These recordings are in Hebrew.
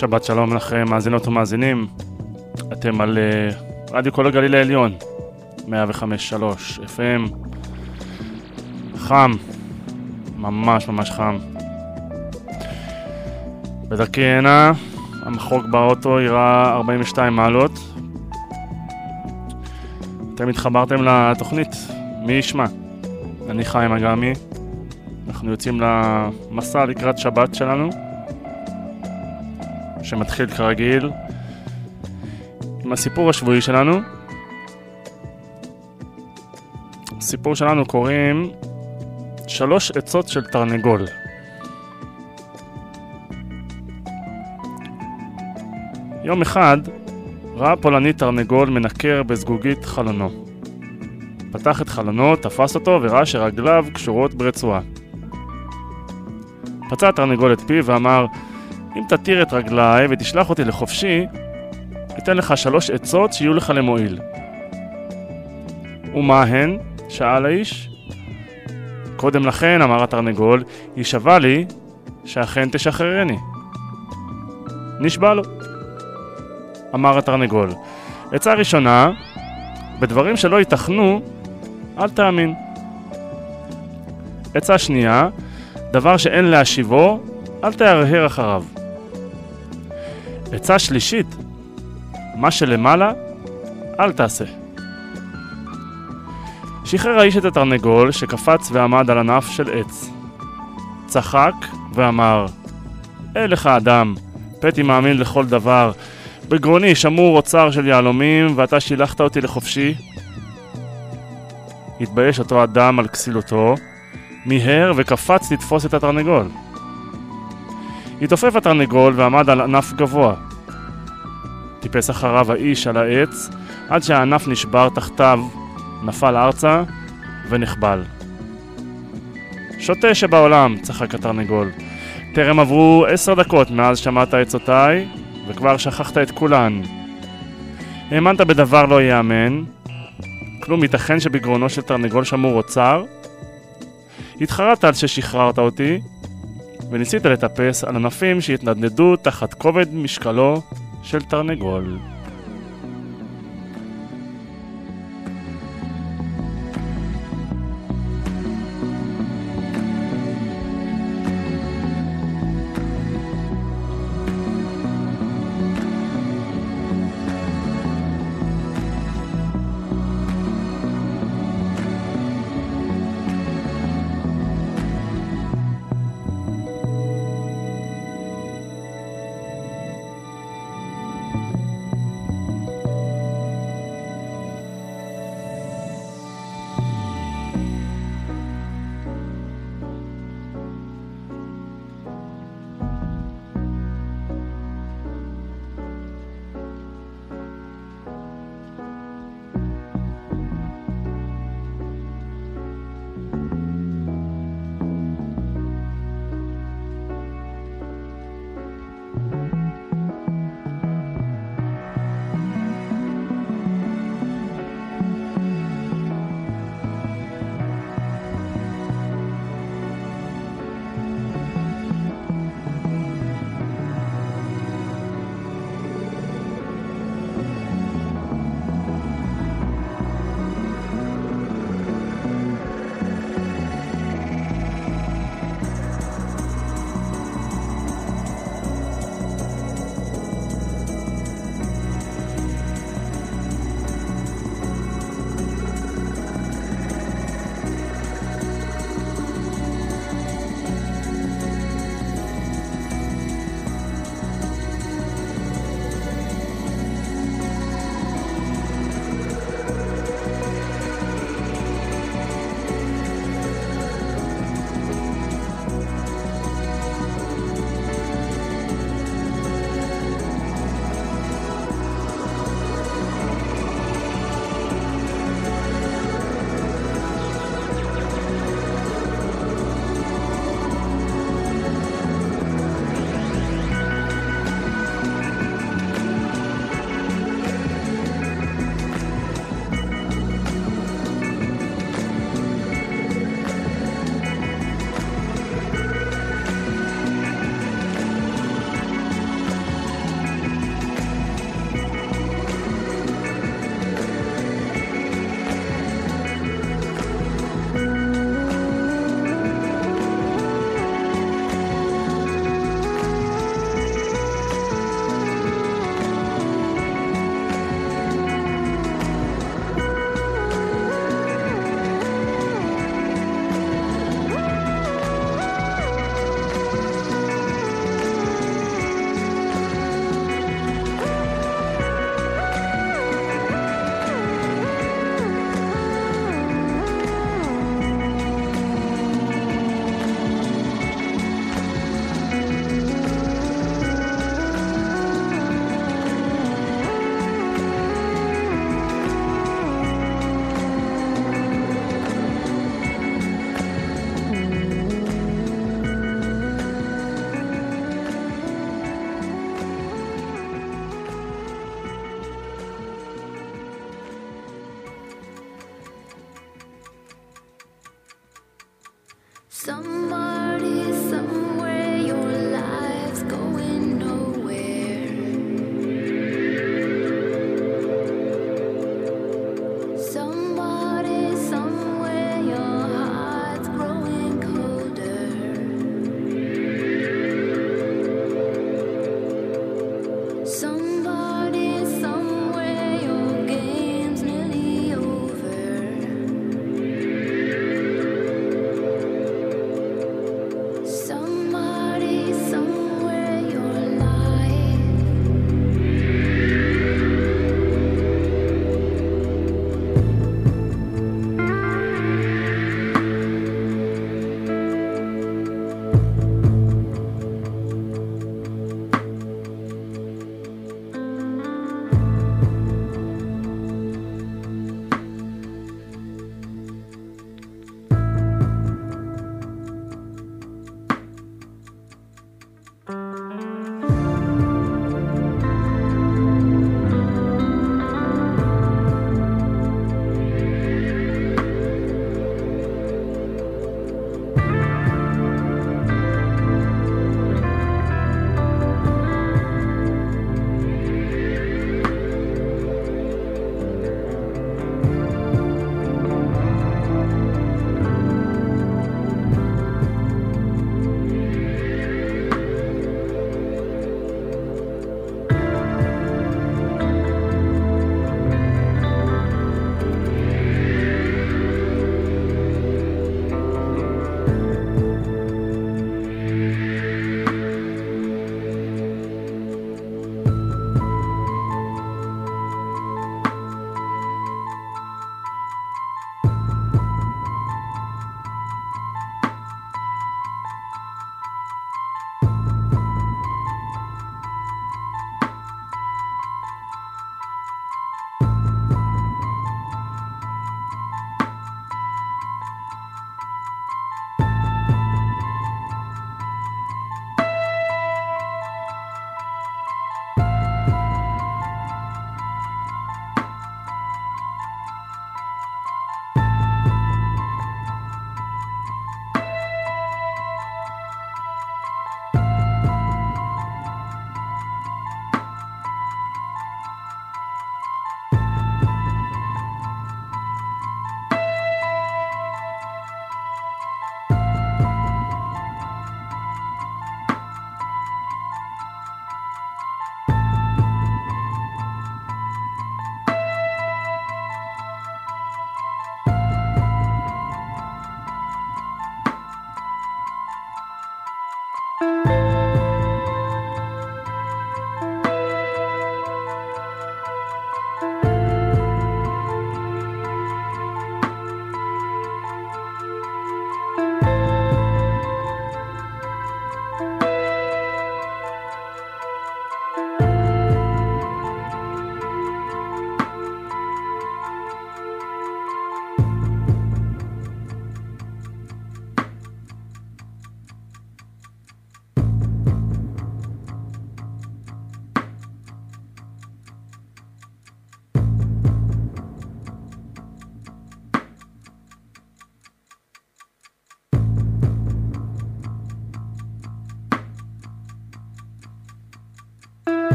שבת שלום לכם, מאזינות ומאזינים. אתם על uh, רדיו כל הגליל העליון, 105.3 FM. חם, ממש ממש חם. בדרכי הנה, המחוג באוטו יראה 42 מעלות. אתם התחברתם לתוכנית, מי ישמע? אני חיים אגמי, אנחנו יוצאים למסע לקראת שבת שלנו. שמתחיל כרגיל עם הסיפור השבועי שלנו. הסיפור שלנו קוראים שלוש עצות של תרנגול. יום אחד ראה פולני תרנגול מנקר בזגוגית חלונו. פתח את חלונו, תפס אותו וראה שרגליו קשורות ברצועה. פצע התרנגול את פיו ואמר אם תתיר את רגליי ותשלח אותי לחופשי, אתן לך שלוש עצות שיהיו לך למועיל. ומה הן? שאל האיש. קודם לכן, אמר התרנגול, היא שווה לי שאכן תשחררני. נשבע לו. אמר התרנגול, עצה ראשונה, בדברים שלא ייתכנו, אל תאמין. עצה שנייה, דבר שאין להשיבו, אל תהרהר אחריו. עצה שלישית, מה שלמעלה, אל תעשה. שחרר האיש את התרנגול שקפץ ועמד על ענף של עץ. צחק ואמר, אה לך אדם, פתי מאמין לכל דבר, בגרוני שמור אוצר של יהלומים ואתה שילחת אותי לחופשי? התבייש אותו אדם על כסילותו, מיהר וקפץ לתפוס את התרנגול. התעופף התרנגול ועמד על ענף גבוה. טיפס אחריו האיש על העץ, עד שהענף נשבר תחתיו, נפל ארצה ונחבל. שוטה שבעולם, צחק התרנגול. טרם עברו עשר דקות מאז שמעת עצותיי, וכבר שכחת את כולן. האמנת בדבר לא ייאמן, כלום ייתכן שבגרונו של תרנגול שמור אוצר? התחרטת על ששחררת אותי, וניסית לטפס על ענפים שהתנדנדו תחת כובד משקלו של תרנגול.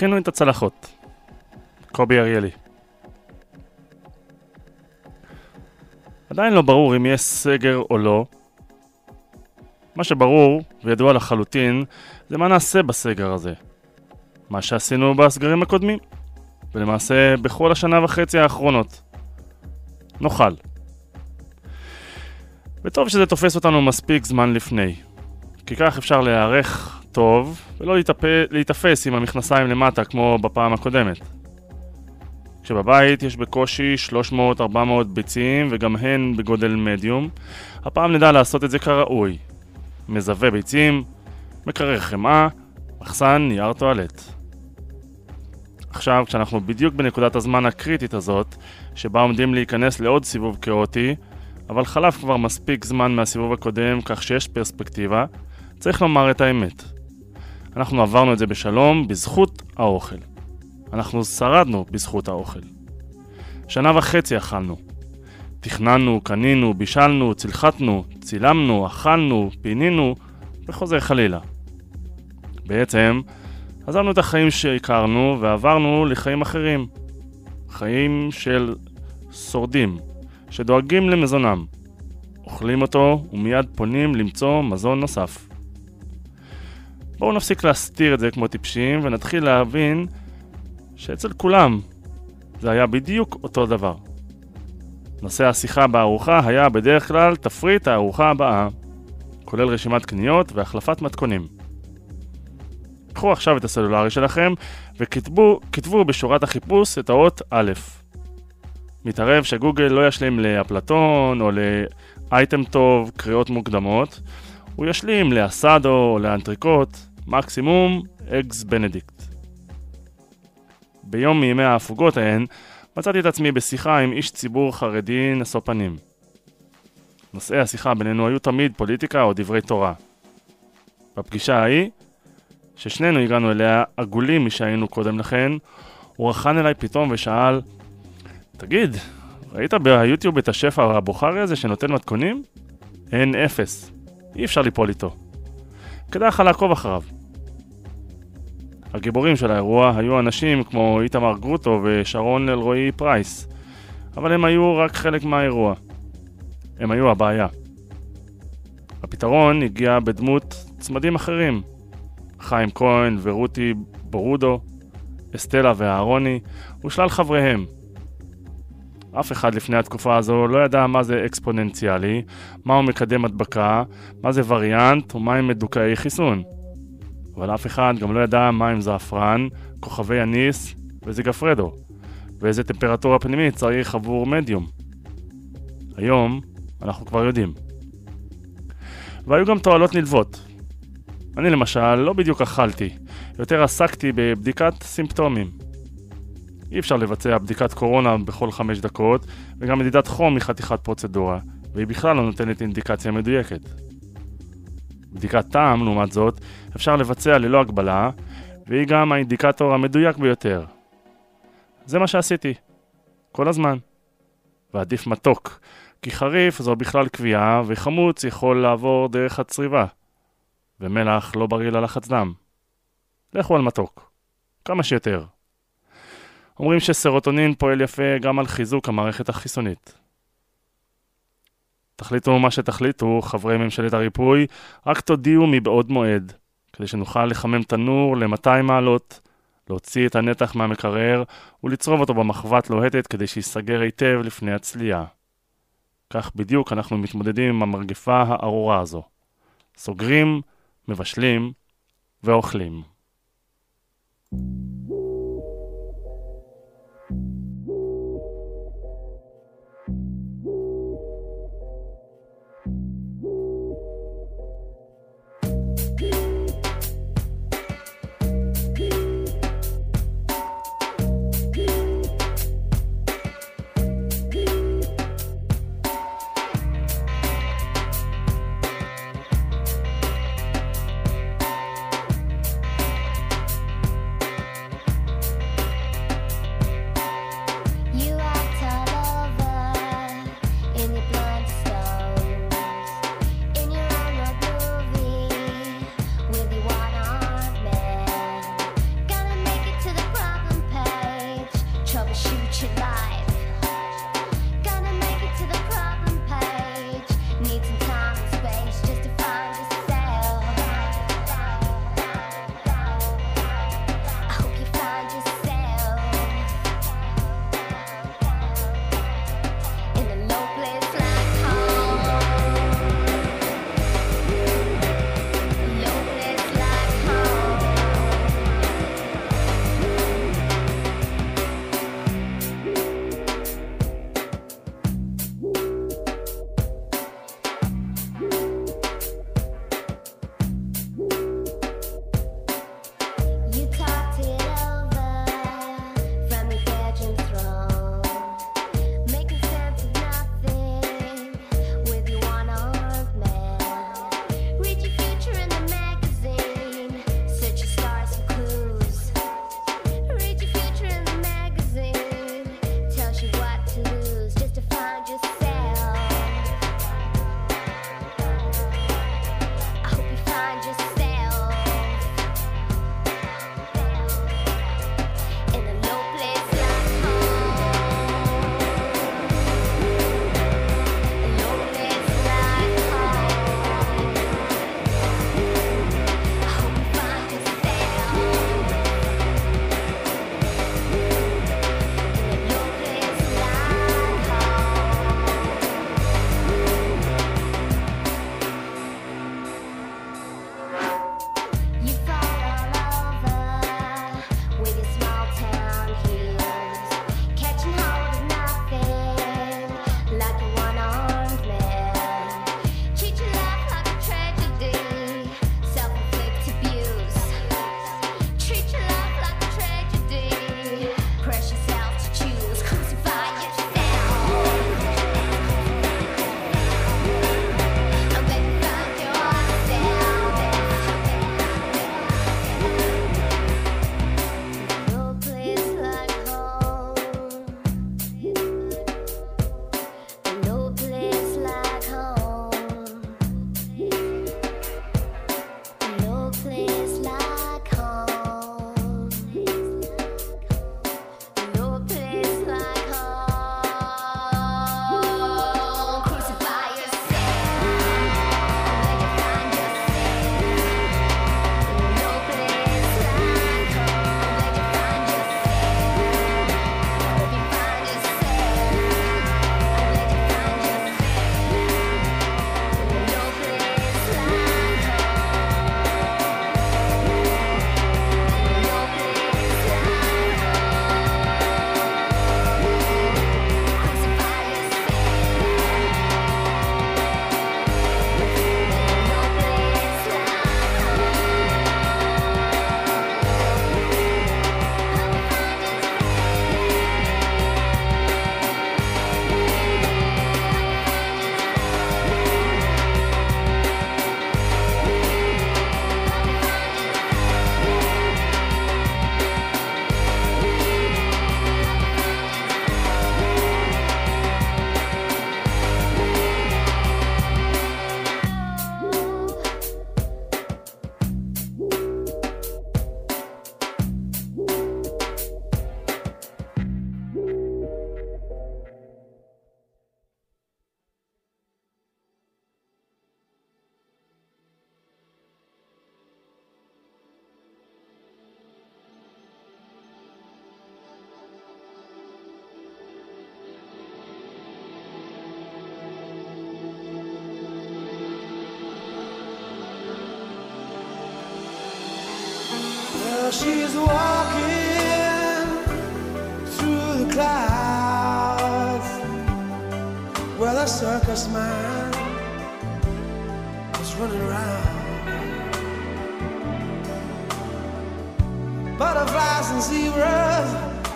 הכינו את הצלחות. קובי אריאלי. עדיין לא ברור אם יש סגר או לא. מה שברור וידוע לחלוטין זה מה נעשה בסגר הזה. מה שעשינו בסגרים הקודמים, ולמעשה בכל השנה וחצי האחרונות. נאכל. וטוב שזה תופס אותנו מספיק זמן לפני, כי כך אפשר להיערך טוב ולא להיתפס עם המכנסיים למטה כמו בפעם הקודמת. כשבבית יש בקושי 300-400 ביצים וגם הן בגודל מדיום, הפעם נדע לעשות את זה כראוי. מזווה ביצים, מקרר חמאה, מחסן נייר טואלט. עכשיו, כשאנחנו בדיוק בנקודת הזמן הקריטית הזאת, שבה עומדים להיכנס לעוד סיבוב כאוטי, אבל חלף כבר מספיק זמן מהסיבוב הקודם, כך שיש פרספקטיבה, צריך לומר את האמת. אנחנו עברנו את זה בשלום בזכות האוכל. אנחנו שרדנו בזכות האוכל. שנה וחצי אכלנו. תכננו, קנינו, בישלנו, צלחתנו, צילמנו, אכלנו, פינינו, וחוזר חלילה. בעצם, עזבנו את החיים שהכרנו ועברנו לחיים אחרים. חיים של שורדים, שדואגים למזונם. אוכלים אותו ומיד פונים למצוא מזון נוסף. בואו נפסיק להסתיר את זה כמו טיפשים ונתחיל להבין שאצל כולם זה היה בדיוק אותו דבר. נושא השיחה בארוחה היה בדרך כלל תפריט הארוחה הבאה, כולל רשימת קניות והחלפת מתכונים. קחו עכשיו את הסלולרי שלכם וכתבו בשורת החיפוש את האות א'. מתערב שגוגל לא ישלים לאפלטון או לאייטם טוב קריאות מוקדמות, הוא ישלים לאסדו או לאנטריקוט, מקסימום אגס בנדיקט. ביום מימי ההפוגות ההן, מצאתי את עצמי בשיחה עם איש ציבור חרדי נשוא פנים. נושאי השיחה בינינו היו תמיד פוליטיקה או דברי תורה. בפגישה ההיא, ששנינו הגענו אליה עגולים משהיינו קודם לכן, הוא רחן אליי פתאום ושאל, תגיד, ראית ביוטיוב את השף הבוכרי הזה שנותן מתכונים? אין אפס. אי אפשר ליפול איתו. כדאי לך לעקוב אחריו. הגיבורים של האירוע היו אנשים כמו איתמר גרוטו ושרון אלרועי פרייס, אבל הם היו רק חלק מהאירוע. הם היו הבעיה. הפתרון הגיע בדמות צמדים אחרים. חיים כהן ורותי בורודו, אסטלה ואהרוני ושלל חבריהם. אף אחד לפני התקופה הזו לא ידע מה זה אקספוננציאלי, מהו מקדם הדבקה, מה זה וריאנט ומה הם מדוכאי חיסון. אבל אף אחד גם לא ידע מה עם זעפרן, כוכבי אניס וזיגפרדו, ואיזה טמפרטורה פנימית צריך עבור מדיום. היום אנחנו כבר יודעים. והיו גם תועלות נלוות. אני למשל לא בדיוק אכלתי, יותר עסקתי בבדיקת סימפטומים. אי אפשר לבצע בדיקת קורונה בכל חמש דקות, וגם מדידת חום היא חתיכת פרוצדורה, והיא בכלל לא נותנת אינדיקציה מדויקת. בדיקת טעם, לעומת זאת, אפשר לבצע ללא הגבלה, והיא גם האינדיקטור המדויק ביותר. זה מה שעשיתי. כל הזמן. ועדיף מתוק, כי חריף זו בכלל קביעה, וחמוץ יכול לעבור דרך הצריבה. ומלח לא בריא ללחץ דם. לכו על מתוק. כמה שיותר. אומרים שסרוטונין פועל יפה גם על חיזוק המערכת החיסונית. תחליטו מה שתחליטו, חברי ממשלת הריפוי, רק תודיעו מבעוד מועד, כדי שנוכל לחמם תנור ל-200 מעלות, להוציא את הנתח מהמקרר ולצרוב אותו במחבת לוהטת כדי שיסגר היטב לפני הצלייה. כך בדיוק אנחנו מתמודדים עם המרגפה הארורה הזו. סוגרים, מבשלים ואוכלים. Cause mine was running around. Butterflies and zebras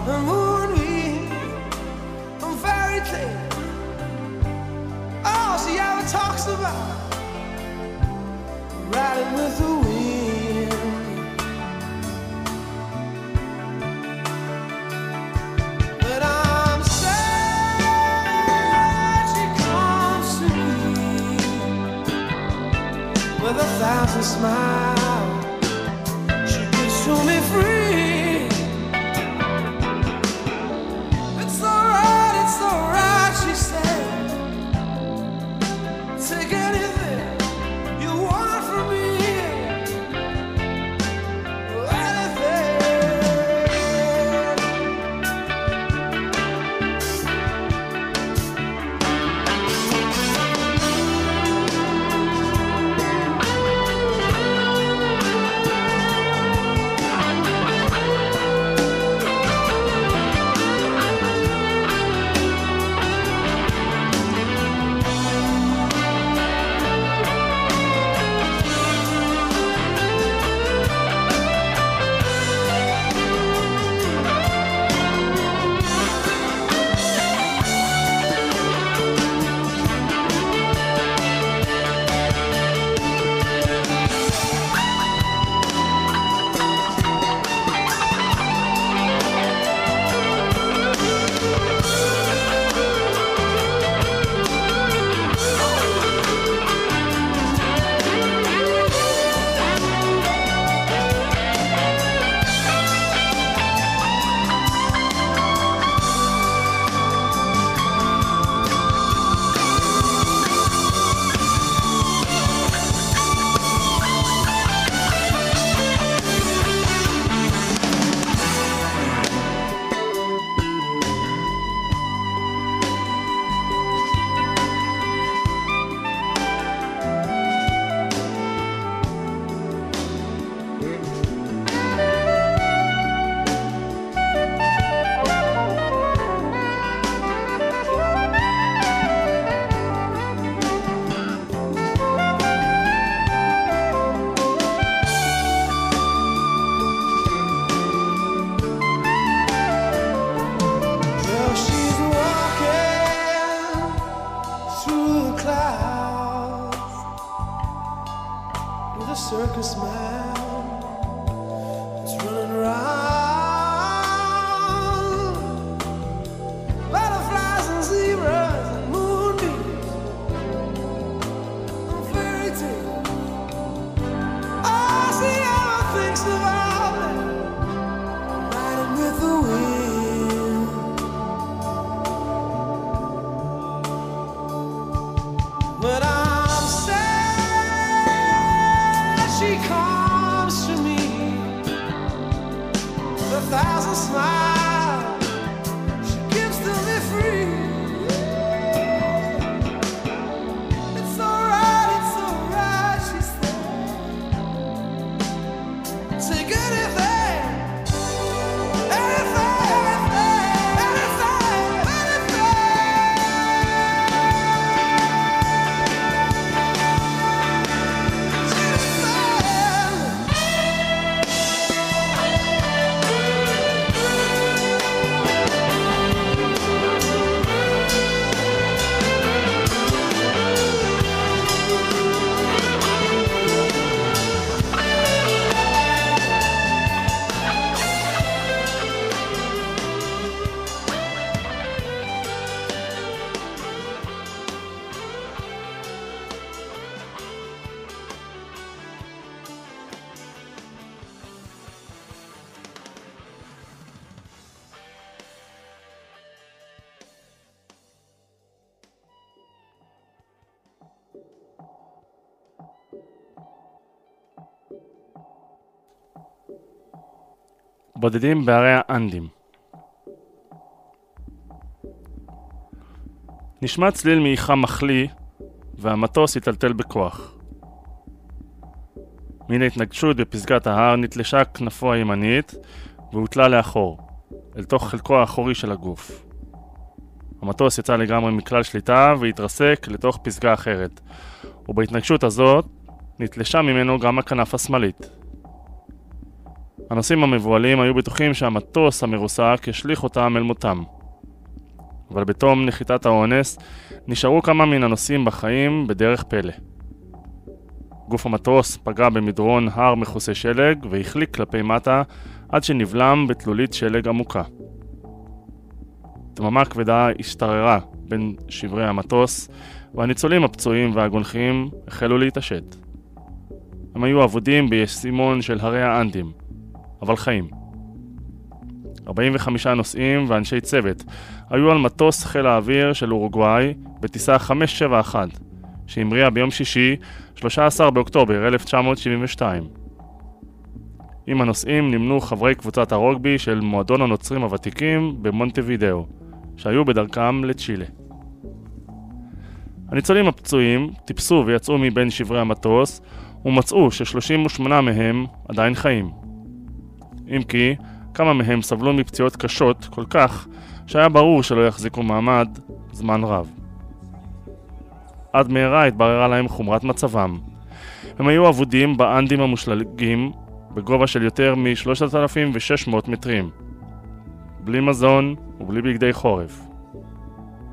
and moonbeams and fairy tales. All she ever talks about Riding with smile. בודדים בערי האנדים. נשמע צליל מעיכה מחלי, והמטוס היטלטל בכוח. מן ההתנגשות בפסגת ההר נתלשה כנפו הימנית והוטלה לאחור, אל תוך חלקו האחורי של הגוף. המטוס יצא לגמרי מכלל שליטה והתרסק לתוך פסגה אחרת, ובהתנגשות הזאת נתלשה ממנו גם הכנף השמאלית. הנוסעים המבוהלים היו בטוחים שהמטוס המרוסק ישליך אותם אל מותם. אבל בתום נחיתת האונס נשארו כמה מן הנוסעים בחיים בדרך פלא. גוף המטוס פגע במדרון הר מכוסה שלג והחליק כלפי מטה עד שנבלם בתלולית שלג עמוקה. דממה כבדה השתררה בין שברי המטוס, והניצולים הפצועים והגונחים החלו להתעשת. הם היו אבודים בישימון של הרי האנדים, אבל חיים. 45 נוסעים ואנשי צוות היו על מטוס חיל האוויר של אורוגוואי בטיסה 571, שהמריאה ביום שישי, 13 באוקטובר 1972. עם הנוסעים נמנו חברי קבוצת הרוגבי של מועדון הנוצרים הוותיקים במונטווידאו, שהיו בדרכם לצ'ילה. הניצולים הפצועים טיפסו ויצאו מבין שברי המטוס ומצאו ש-38 מהם עדיין חיים. אם כי, כמה מהם סבלו מפציעות קשות כל כך שהיה ברור שלא יחזיקו מעמד זמן רב. עד מהרה התבררה להם חומרת מצבם. הם היו אבודים באנדים המושלגים בגובה של יותר מ-3,600 מטרים, בלי מזון ובלי בגדי חורף.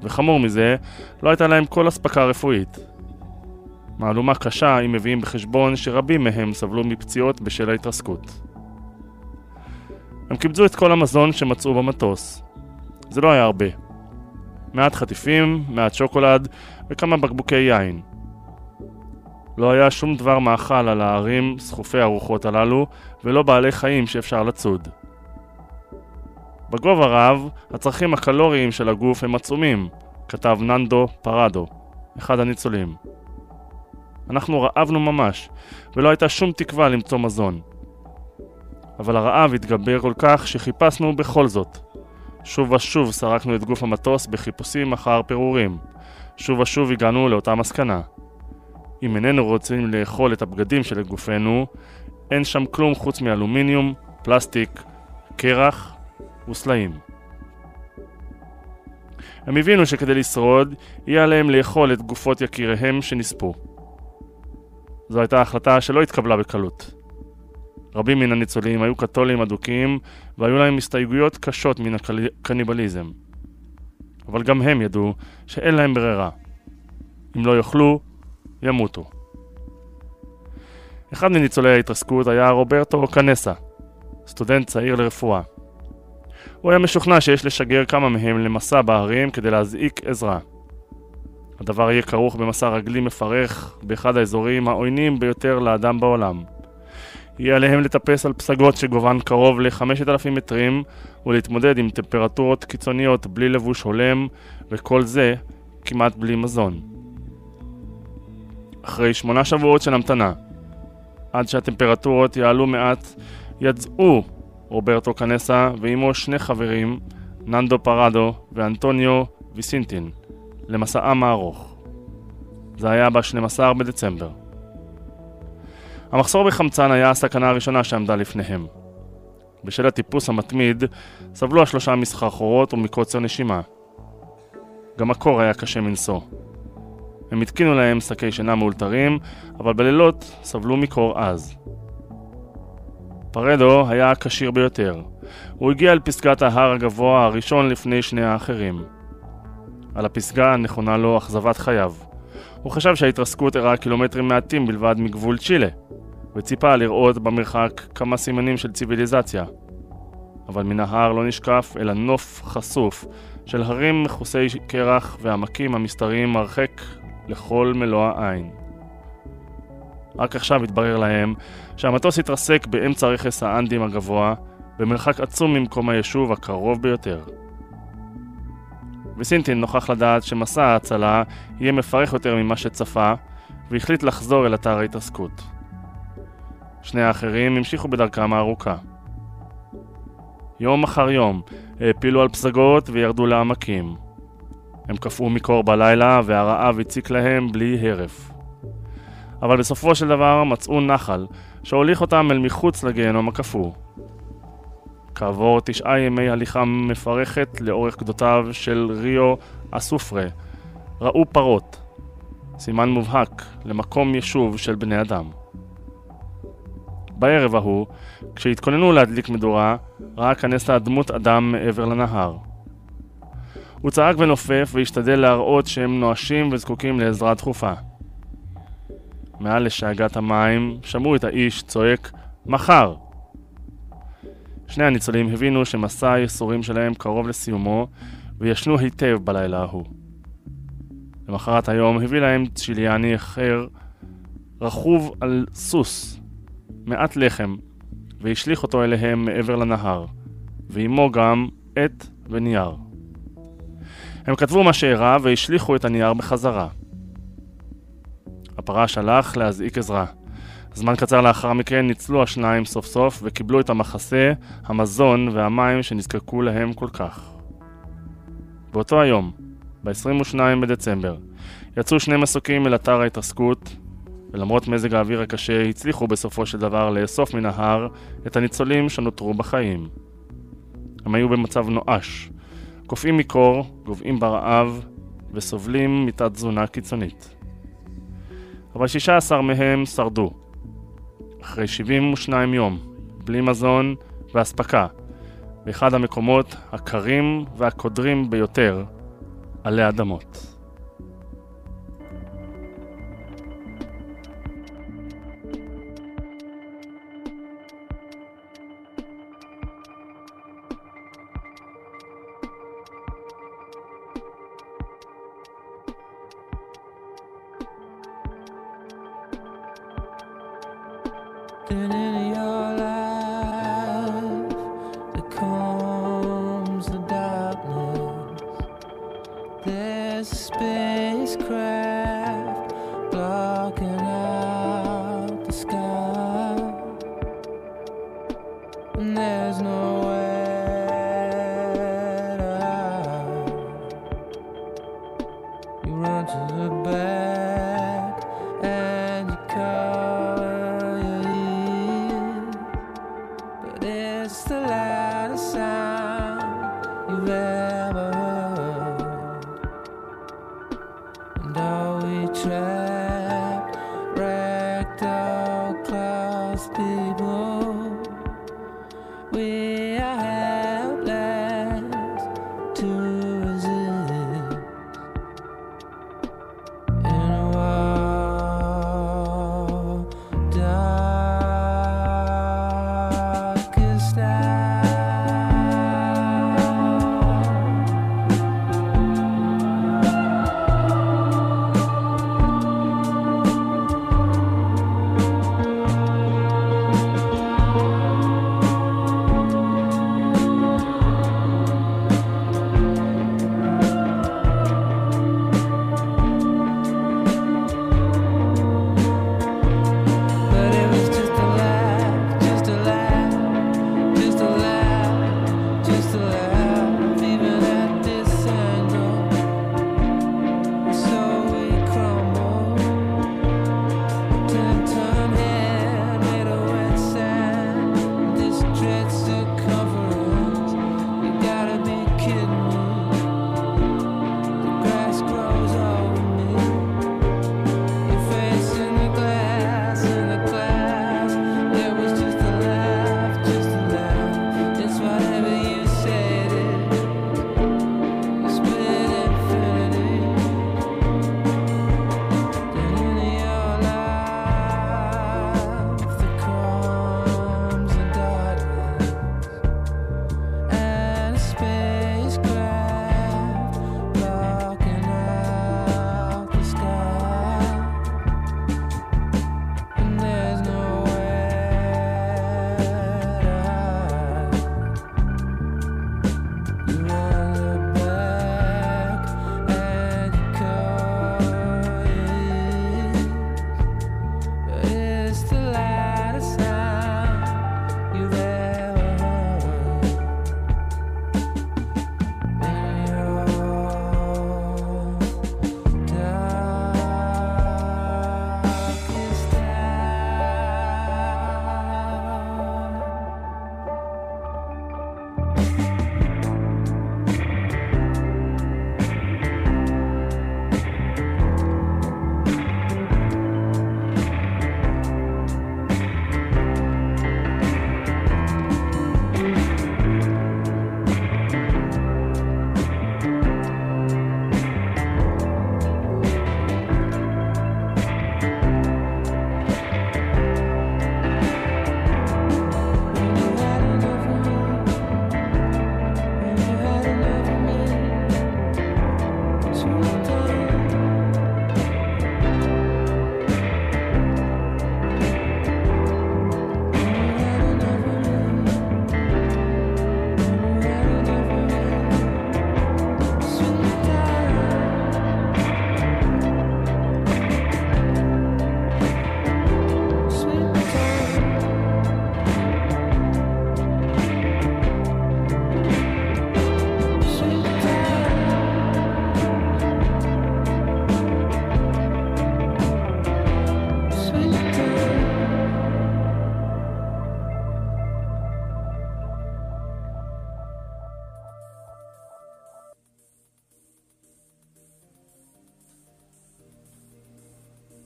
וחמור מזה, לא הייתה להם כל אספקה רפואית. מהלומה קשה אם מביאים בחשבון שרבים מהם סבלו מפציעות בשל ההתרסקות. הם קיבצו את כל המזון שמצאו במטוס. זה לא היה הרבה. מעט חטיפים, מעט שוקולד וכמה בקבוקי יין. לא היה שום דבר מאכל על ההרים סחופי הרוחות הללו, ולא בעלי חיים שאפשר לצוד. בגובה רב, הצרכים הקלוריים של הגוף הם עצומים, כתב ננדו פרדו, אחד הניצולים. אנחנו רעבנו ממש, ולא הייתה שום תקווה למצוא מזון. אבל הרעב התגבר כל כך שחיפשנו בכל זאת. שוב ושוב סרקנו את גוף המטוס בחיפושים אחר פירורים. שוב ושוב הגענו לאותה מסקנה. אם איננו רוצים לאכול את הבגדים של גופנו, אין שם כלום חוץ מאלומיניום, פלסטיק, קרח וסלעים. הם הבינו שכדי לשרוד, יהיה עליהם לאכול את גופות יקיריהם שנספו. זו הייתה החלטה שלא התקבלה בקלות. רבים מן הניצולים היו קתולים אדוקים והיו להם הסתייגויות קשות מן הקניבליזם. אבל גם הם ידעו שאין להם ברירה. אם לא יאכלו, ימותו. אחד מניצולי ההתרסקות היה רוברטו קנסה, סטודנט צעיר לרפואה. הוא היה משוכנע שיש לשגר כמה מהם למסע בהרים כדי להזעיק עזרה. הדבר יהיה כרוך במסע רגלי מפרך באחד האזורים העוינים ביותר לאדם בעולם. יהיה עליהם לטפס על פסגות שגובהן קרוב ל-5,000 מטרים ולהתמודד עם טמפרטורות קיצוניות בלי לבוש הולם וכל זה כמעט בלי מזון. אחרי שמונה שבועות של המתנה, עד שהטמפרטורות יעלו מעט, יצאו רוברטו קנסה ועמו שני חברים, ננדו פרדו ואנטוניו ויסינטין, למסעם הארוך. זה היה ב-12 בדצמבר. המחסור בחמצן היה הסכנה הראשונה שעמדה לפניהם. בשל הטיפוס המתמיד, סבלו השלושה מסחרחורות ומקוצר נשימה. גם הקור היה קשה מנשוא. הם התקינו להם שקי שינה מאולתרים, אבל בלילות סבלו מקור עז. פרדו היה הכשיר ביותר. הוא הגיע אל פסגת ההר הגבוה הראשון לפני שני האחרים. על הפסגה נכונה לו אכזבת חייו. הוא חשב שההתרסקות אירעה קילומטרים מעטים בלבד מגבול צ'ילה, וציפה לראות במרחק כמה סימנים של ציוויליזציה. אבל מן ההר לא נשקף אלא נוף חשוף של הרים מכוסי קרח ועמקים המסתרעים הרחק לכל מלוא העין. רק עכשיו התברר להם שהמטוס התרסק באמצע רכס האנדים הגבוה, במרחק עצום ממקום היישוב הקרוב ביותר. וסינטין נוכח לדעת שמסע ההצלה יהיה מפרך יותר ממה שצפה, והחליט לחזור אל אתר ההתרסקות. שני האחרים המשיכו בדרכם הארוכה. יום אחר יום העפילו על פסגות וירדו לעמקים. הם קפאו מקור בלילה והרעב הציק להם בלי הרף. אבל בסופו של דבר מצאו נחל, שהוליך אותם אל מחוץ לגיהנום הקפוא. כעבור תשעה ימי הליכה מפרכת לאורך גדותיו של ריו אסופרה, ראו פרות, סימן מובהק למקום יישוב של בני אדם. בערב ההוא, כשהתכוננו להדליק מדורה, ראה כנסה דמות אדם מעבר לנהר. הוא צעק ונופף והשתדל להראות שהם נואשים וזקוקים לעזרה דחופה. מעל לשאגת המים שמעו את האיש צועק מחר! שני הניצולים הבינו שמסע הייסורים שלהם קרוב לסיומו וישנו היטב בלילה ההוא. למחרת היום הביא להם צ'יליאני אחר רכוב על סוס, מעט לחם, והשליך אותו אליהם מעבר לנהר, ועמו גם עט ונייר. הם כתבו מה שאירע והשליכו את הנייר בחזרה. הפרש הלך להזעיק עזרה. זמן קצר לאחר מכן ניצלו השניים סוף סוף וקיבלו את המחסה, המזון והמים שנזקקו להם כל כך. באותו היום, ב-22 בדצמבר, יצאו שני מסוקים אל אתר ההתרסקות, ולמרות מזג האוויר הקשה, הצליחו בסופו של דבר לאסוף מן ההר את הניצולים שנותרו בחיים. הם היו במצב נואש, קופאים מקור, גוועים ברעב, וסובלים מתת תזונה קיצונית. אבל 16 מהם שרדו. אחרי 72 יום, בלי מזון ואספקה, באחד המקומות הקרים והקודרים ביותר עלי אדמות. And in your life, Just a lie.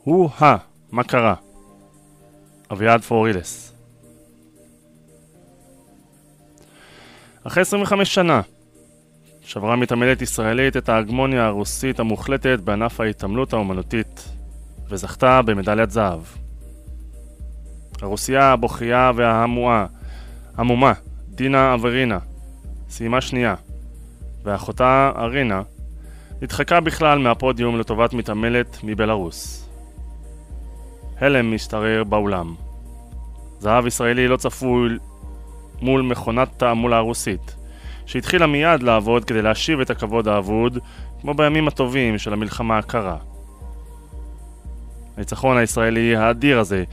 הוא ה, מה קרה? אביעד פורילס. אחרי 25 שנה שברה מתעמלת ישראלית את ההגמוניה הרוסית המוחלטת בענף ההתעמלות האומנותית וזכתה במדליית זהב. הרוסייה הבוכייה וההמומה, המומה, דינה אברינה, סיימה שנייה, ואחותה ארינה נדחקה בכלל מהפודיום לטובת מתעמלת מבלארוס. הלם משתרר באולם. זהב ישראלי לא צפוי מול מכונת תעמולה רוסית, שהתחילה מיד לעבוד כדי להשיב את הכבוד האבוד, כמו בימים הטובים של המלחמה הקרה. הניצחון הישראלי האדיר הזה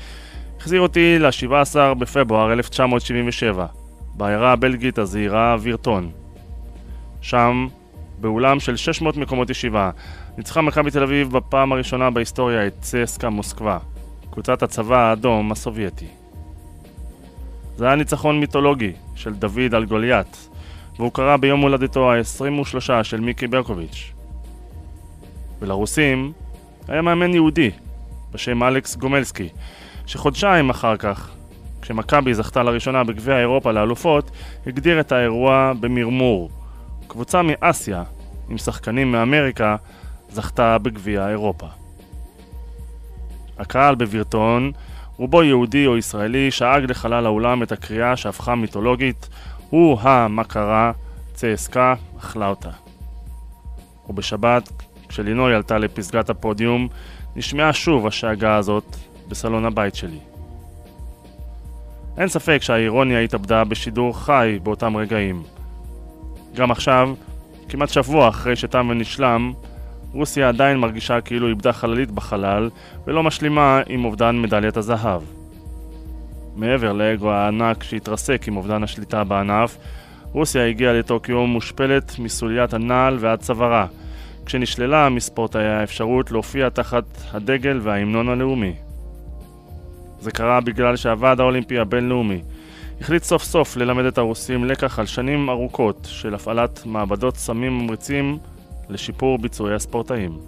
החזיר אותי ל-17 בפברואר 1977, בעיירה הבלגית הזעירה וירטון. שם, באולם של 600 מקומות ישיבה, ניצחה מכבי תל אביב בפעם הראשונה בהיסטוריה את צסקה מוסקבה, קבוצת הצבא האדום הסובייטי. זה היה ניצחון מיתולוגי של דוד על גוליית, והוא קרה ביום הולדתו ה-23 של מיקי ברקוביץ'. ולרוסים היה מאמן יהודי בשם אלכס גומלסקי, שחודשיים אחר כך, כשמכבי זכתה לראשונה בגביע אירופה לאלופות, הגדיר את האירוע במרמור. קבוצה מאסיה, עם שחקנים מאמריקה, זכתה בגביע אירופה. הקהל בבירטון, רובו יהודי או ישראלי, שאג לחלל האולם את הקריאה שהפכה מיתולוגית הוא ה"מה קרה", צסקה אכלה אותה. ובשבת, כשלינוי עלתה לפסגת הפודיום, נשמעה שוב השאגה הזאת בסלון הבית שלי. אין ספק שהאירוניה התאבדה בשידור חי באותם רגעים. גם עכשיו, כמעט שבוע אחרי שתם ונשלם, רוסיה עדיין מרגישה כאילו איבדה חללית בחלל ולא משלימה עם אובדן מדליית הזהב. מעבר לאגו הענק שהתרסק עם אובדן השליטה בענף, רוסיה הגיעה לטוקיו מושפלת מסוליית הנעל ועד צווארה, כשנשללה מספורטאי האפשרות להופיע תחת הדגל וההמנון הלאומי. זה קרה בגלל שהוועד האולימפי הבינלאומי החליט סוף סוף ללמד את הרוסים לקח על שנים ארוכות של הפעלת מעבדות סמים ממריצים לשיפור ביצועי הספורטאים.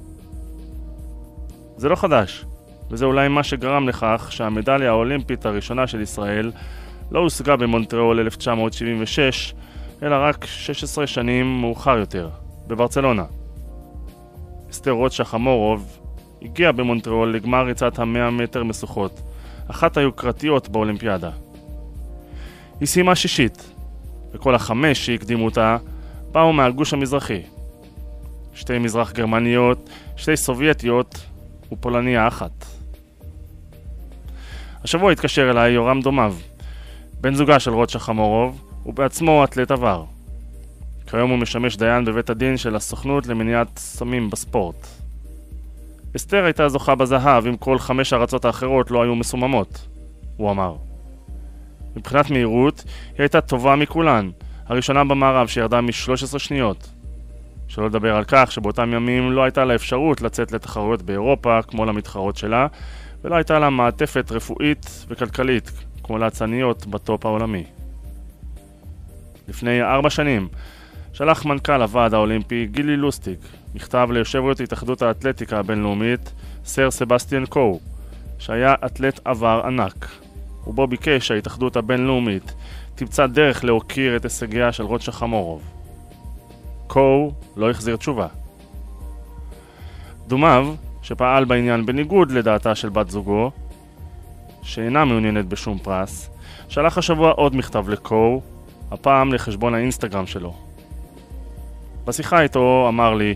זה לא חדש, וזה אולי מה שגרם לכך שהמדליה האולימפית הראשונה של ישראל לא הושגה במונטריאול 1976, אלא רק 16 שנים מאוחר יותר, בברצלונה. אסתר רוטשה חמורוב הגיעה במונטריאול לגמר ריצת המאה מטר משוכות, אחת היוקרתיות באולימפיאדה. היא סיימה שישית, וכל החמש שהקדימו אותה באו מהגוש המזרחי. שתי מזרח גרמניות, שתי סובייטיות ופולניה אחת. השבוע התקשר אליי יורם דומב, בן זוגה של רוטשה חמורוב, ובעצמו אתלט עבר. כיום הוא משמש דיין בבית הדין של הסוכנות למניעת סמים בספורט. אסתר הייתה זוכה בזהב אם כל חמש הארצות האחרות לא היו מסוממות, הוא אמר. מבחינת מהירות, היא הייתה טובה מכולן, הראשונה במערב שירדה מ-13 שניות. שלא לדבר על כך שבאותם ימים לא הייתה לה אפשרות לצאת לתחרויות באירופה כמו למתחרות שלה, ולא הייתה לה מעטפת רפואית וכלכלית כמו לאצניות בטופ העולמי. לפני ארבע שנים שלח מנכ"ל הוועד האולימפי גילי לוסטיק מכתב ליושב ראש התאחדות האתלטיקה הבינלאומית סר סבסטיאן קו שהיה אתלט עבר ענק ובו ביקש ההתאחדות הבינלאומית תמצא דרך להוקיר את הישגיה של רוטשה חמורוב. קו לא החזיר תשובה. דומיו, שפעל בעניין בניגוד לדעתה של בת זוגו, שאינה מעוניינת בשום פרס, שלח השבוע עוד מכתב לקו, הפעם לחשבון האינסטגרם שלו. בשיחה איתו אמר לי,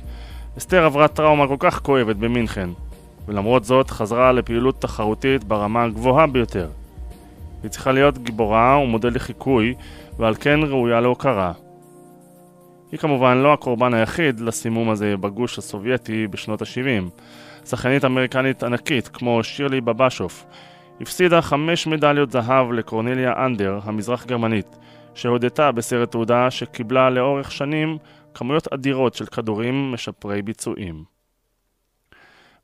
אסתר עברה טראומה כל כך כואבת במינכן, ולמרות זאת חזרה לפעילות תחרותית ברמה הגבוהה ביותר. היא צריכה להיות גיבורה ומודל לחיקוי, ועל כן ראויה להוקרה. היא כמובן לא הקורבן היחיד לסימום הזה בגוש הסובייטי בשנות ה-70. שחקנית אמריקנית ענקית כמו שירלי בבשוף הפסידה חמש מדליות זהב לקורנליה אנדר, המזרח גרמנית, שהודתה בסרט תעודה שקיבלה לאורך שנים כמויות אדירות של כדורים משפרי ביצועים.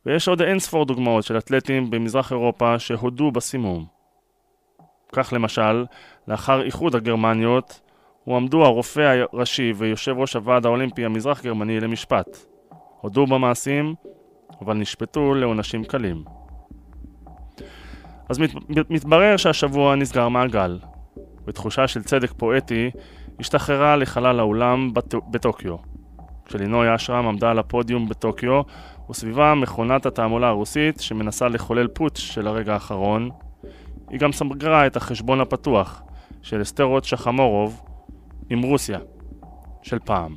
ויש עוד אין ספור דוגמאות של אתלטים במזרח אירופה שהודו בסימום. כך למשל, לאחר איחוד הגרמניות, הועמדו הרופא הראשי ויושב ראש הוועד האולימפי המזרח גרמני למשפט. הודו במעשים, אבל נשפטו לעונשים קלים. אז מת, מתברר שהשבוע נסגר מעגל. בתחושה של צדק פואטי, השתחררה לחלל האולם בט... בטוקיו. כשלינוי אשרם עמדה על הפודיום בטוקיו, וסביבה מכונת התעמולה הרוסית שמנסה לחולל פוטש של הרגע האחרון. היא גם סגרה את החשבון הפתוח של אסתר רוט שחמורוב עם רוסיה של פעם.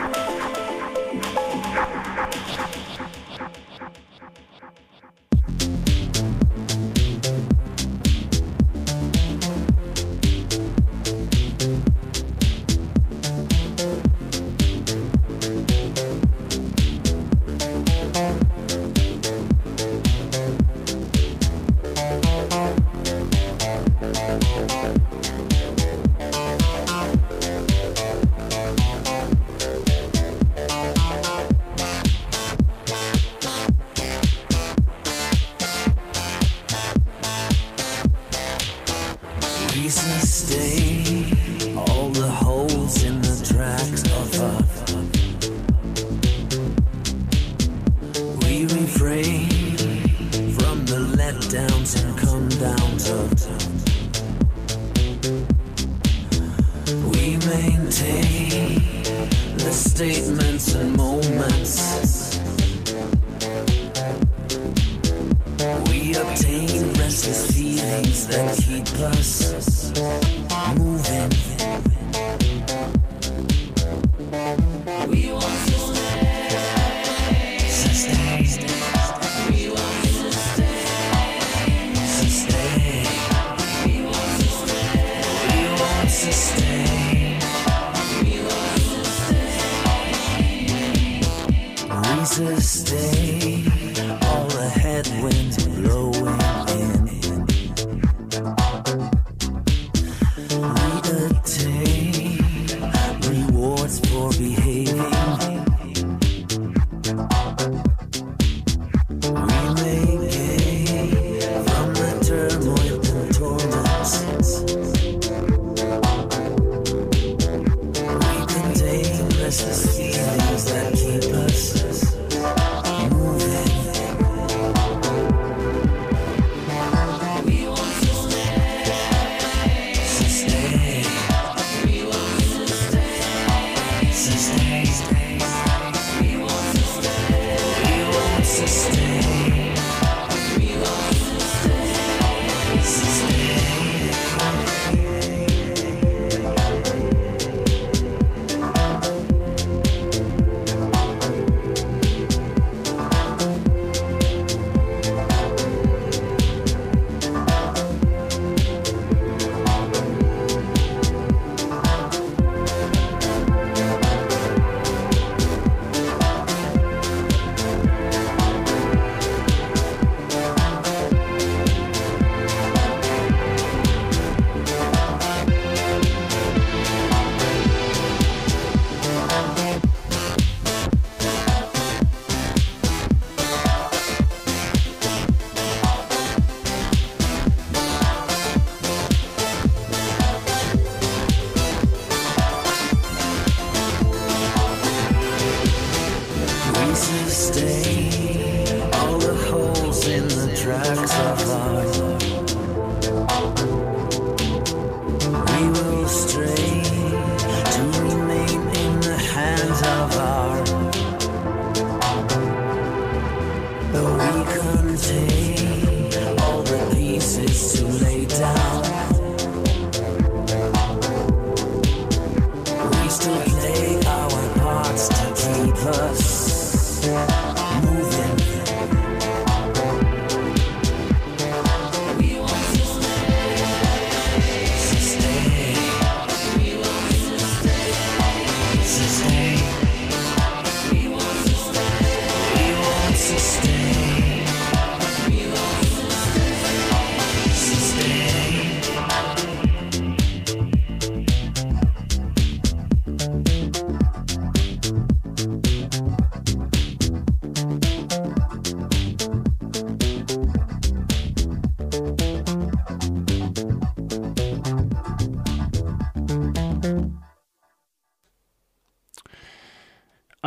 Genesis. to play our parts to keep us.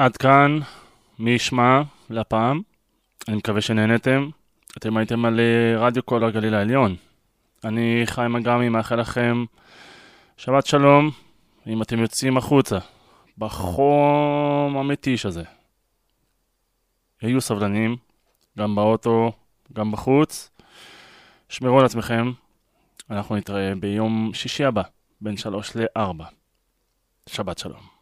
עד כאן, מי ישמע לפעם. אני מקווה שנהנתם. אתם הייתם על אה, רדיו קול הגליל העליון. אני חיים אגמי, מאחל לכם שבת שלום, אם אתם יוצאים החוצה, בחום המתיש הזה. היו סבלנים, גם באוטו, גם בחוץ. שמרו על עצמכם, אנחנו נתראה ביום שישי הבא, בין שלוש לארבע. שבת שלום.